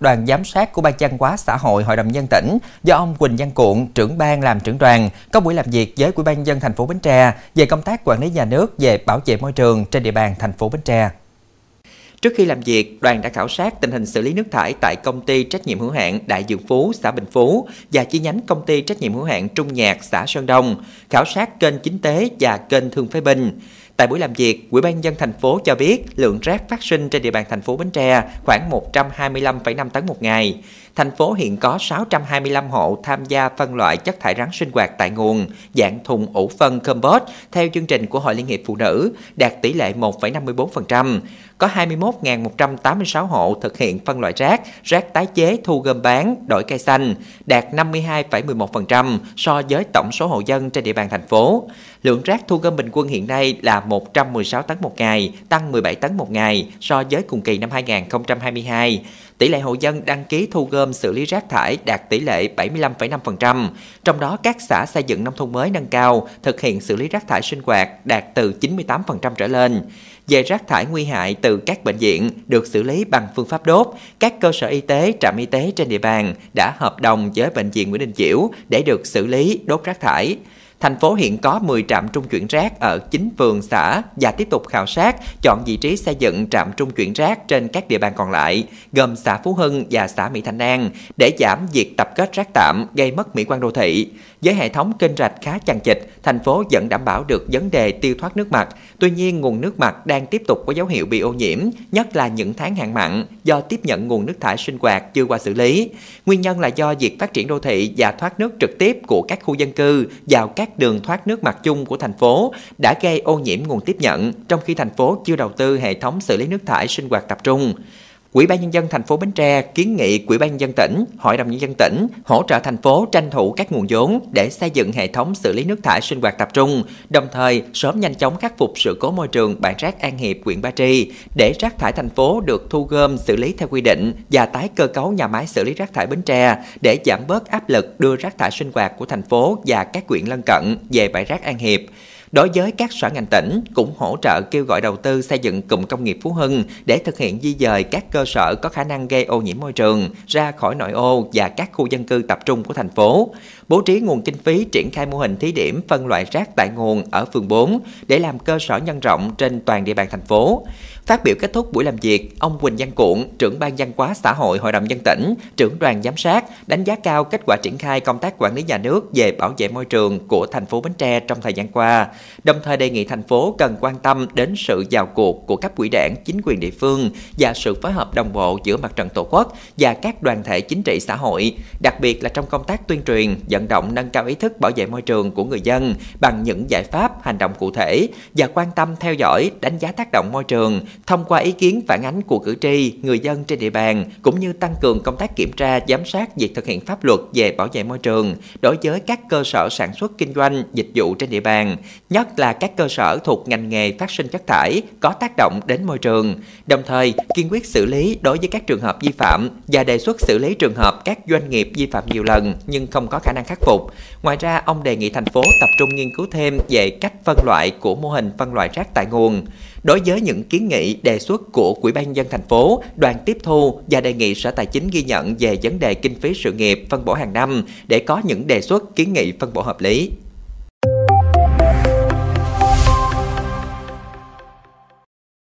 đoàn giám sát của Ban văn hóa xã hội Hội đồng nhân tỉnh do ông Quỳnh Văn Cuộn, trưởng ban làm trưởng đoàn, có buổi làm việc với Ủy ban dân thành phố Bến Tre về công tác quản lý nhà nước về bảo vệ môi trường trên địa bàn thành phố Bến Tre. Trước khi làm việc, đoàn đã khảo sát tình hình xử lý nước thải tại công ty trách nhiệm hữu hạn Đại Dương Phú, xã Bình Phú và chi nhánh công ty trách nhiệm hữu hạn Trung Nhạc, xã Sơn Đông, khảo sát kênh chính tế và kênh Thương Phế Binh. Tại buổi làm việc, Ủy ban dân thành phố cho biết lượng rác phát sinh trên địa bàn thành phố Bến Tre khoảng 125,5 tấn một ngày. Thành phố hiện có 625 hộ tham gia phân loại chất thải rắn sinh hoạt tại nguồn dạng thùng ủ phân compost theo chương trình của Hội Liên hiệp Phụ nữ, đạt tỷ lệ 1,54%. Có 21.186 hộ thực hiện phân loại rác, rác tái chế thu gom bán, đổi cây xanh, đạt 52,11% so với tổng số hộ dân trên địa bàn thành phố. Lượng rác thu gom bình quân hiện nay là 116 tấn một ngày, tăng 17 tấn một ngày so với cùng kỳ năm 2022. Tỷ lệ hộ dân đăng ký thu gom xử lý rác thải đạt tỷ lệ 75,5%, trong đó các xã xây dựng nông thôn mới nâng cao thực hiện xử lý rác thải sinh hoạt đạt từ 98% trở lên. Về rác thải nguy hại từ các bệnh viện được xử lý bằng phương pháp đốt, các cơ sở y tế, trạm y tế trên địa bàn đã hợp đồng với Bệnh viện Nguyễn Đình Chiểu để được xử lý đốt rác thải. Thành phố hiện có 10 trạm trung chuyển rác ở 9 phường xã và tiếp tục khảo sát, chọn vị trí xây dựng trạm trung chuyển rác trên các địa bàn còn lại, gồm xã Phú Hưng và xã Mỹ thanh An, để giảm việc tập kết rác tạm gây mất mỹ quan đô thị. Với hệ thống kênh rạch khá chằng chịt, thành phố vẫn đảm bảo được vấn đề tiêu thoát nước mặt. Tuy nhiên, nguồn nước mặt đang tiếp tục có dấu hiệu bị ô nhiễm, nhất là những tháng hạn mặn do tiếp nhận nguồn nước thải sinh hoạt chưa qua xử lý. Nguyên nhân là do việc phát triển đô thị và thoát nước trực tiếp của các khu dân cư vào các đường thoát nước mặt chung của thành phố đã gây ô nhiễm nguồn tiếp nhận, trong khi thành phố chưa đầu tư hệ thống xử lý nước thải sinh hoạt tập trung. Quỹ ban nhân dân thành phố Bến Tre kiến nghị Quỹ ban nhân dân tỉnh, Hội đồng nhân dân tỉnh hỗ trợ thành phố tranh thủ các nguồn vốn để xây dựng hệ thống xử lý nước thải sinh hoạt tập trung, đồng thời sớm nhanh chóng khắc phục sự cố môi trường bãi rác An Hiệp, huyện Ba Tri để rác thải thành phố được thu gom xử lý theo quy định và tái cơ cấu nhà máy xử lý rác thải Bến Tre để giảm bớt áp lực đưa rác thải sinh hoạt của thành phố và các huyện lân cận về bãi rác An Hiệp. Đối với các sở ngành tỉnh cũng hỗ trợ kêu gọi đầu tư xây dựng cụm công nghiệp Phú Hưng để thực hiện di dời các cơ sở có khả năng gây ô nhiễm môi trường ra khỏi nội ô và các khu dân cư tập trung của thành phố. Bố trí nguồn kinh phí triển khai mô hình thí điểm phân loại rác tại nguồn ở phường 4 để làm cơ sở nhân rộng trên toàn địa bàn thành phố. Phát biểu kết thúc buổi làm việc, ông Quỳnh Văn Cuộn, trưởng ban văn hóa xã hội Hội đồng dân tỉnh, trưởng đoàn giám sát, đánh giá cao kết quả triển khai công tác quản lý nhà nước về bảo vệ môi trường của thành phố Bến Tre trong thời gian qua, đồng thời đề nghị thành phố cần quan tâm đến sự vào cuộc của các quỹ đảng, chính quyền địa phương và sự phối hợp đồng bộ giữa mặt trận tổ quốc và các đoàn thể chính trị xã hội, đặc biệt là trong công tác tuyên truyền, vận động nâng cao ý thức bảo vệ môi trường của người dân bằng những giải pháp, hành động cụ thể và quan tâm theo dõi, đánh giá tác động môi trường thông qua ý kiến phản ánh của cử tri, người dân trên địa bàn cũng như tăng cường công tác kiểm tra, giám sát việc thực hiện pháp luật về bảo vệ môi trường đối với các cơ sở sản xuất kinh doanh, dịch vụ trên địa bàn, nhất là các cơ sở thuộc ngành nghề phát sinh chất thải có tác động đến môi trường. Đồng thời, kiên quyết xử lý đối với các trường hợp vi phạm và đề xuất xử lý trường hợp các doanh nghiệp vi phạm nhiều lần nhưng không có khả năng khắc phục. Ngoài ra, ông đề nghị thành phố tập trung nghiên cứu thêm về cách phân loại của mô hình phân loại rác tại nguồn. Đối với những kiến nghị đề xuất của Quỹ ban dân thành phố, đoàn tiếp thu và đề nghị Sở Tài chính ghi nhận về vấn đề kinh phí sự nghiệp phân bổ hàng năm để có những đề xuất kiến nghị phân bổ hợp lý.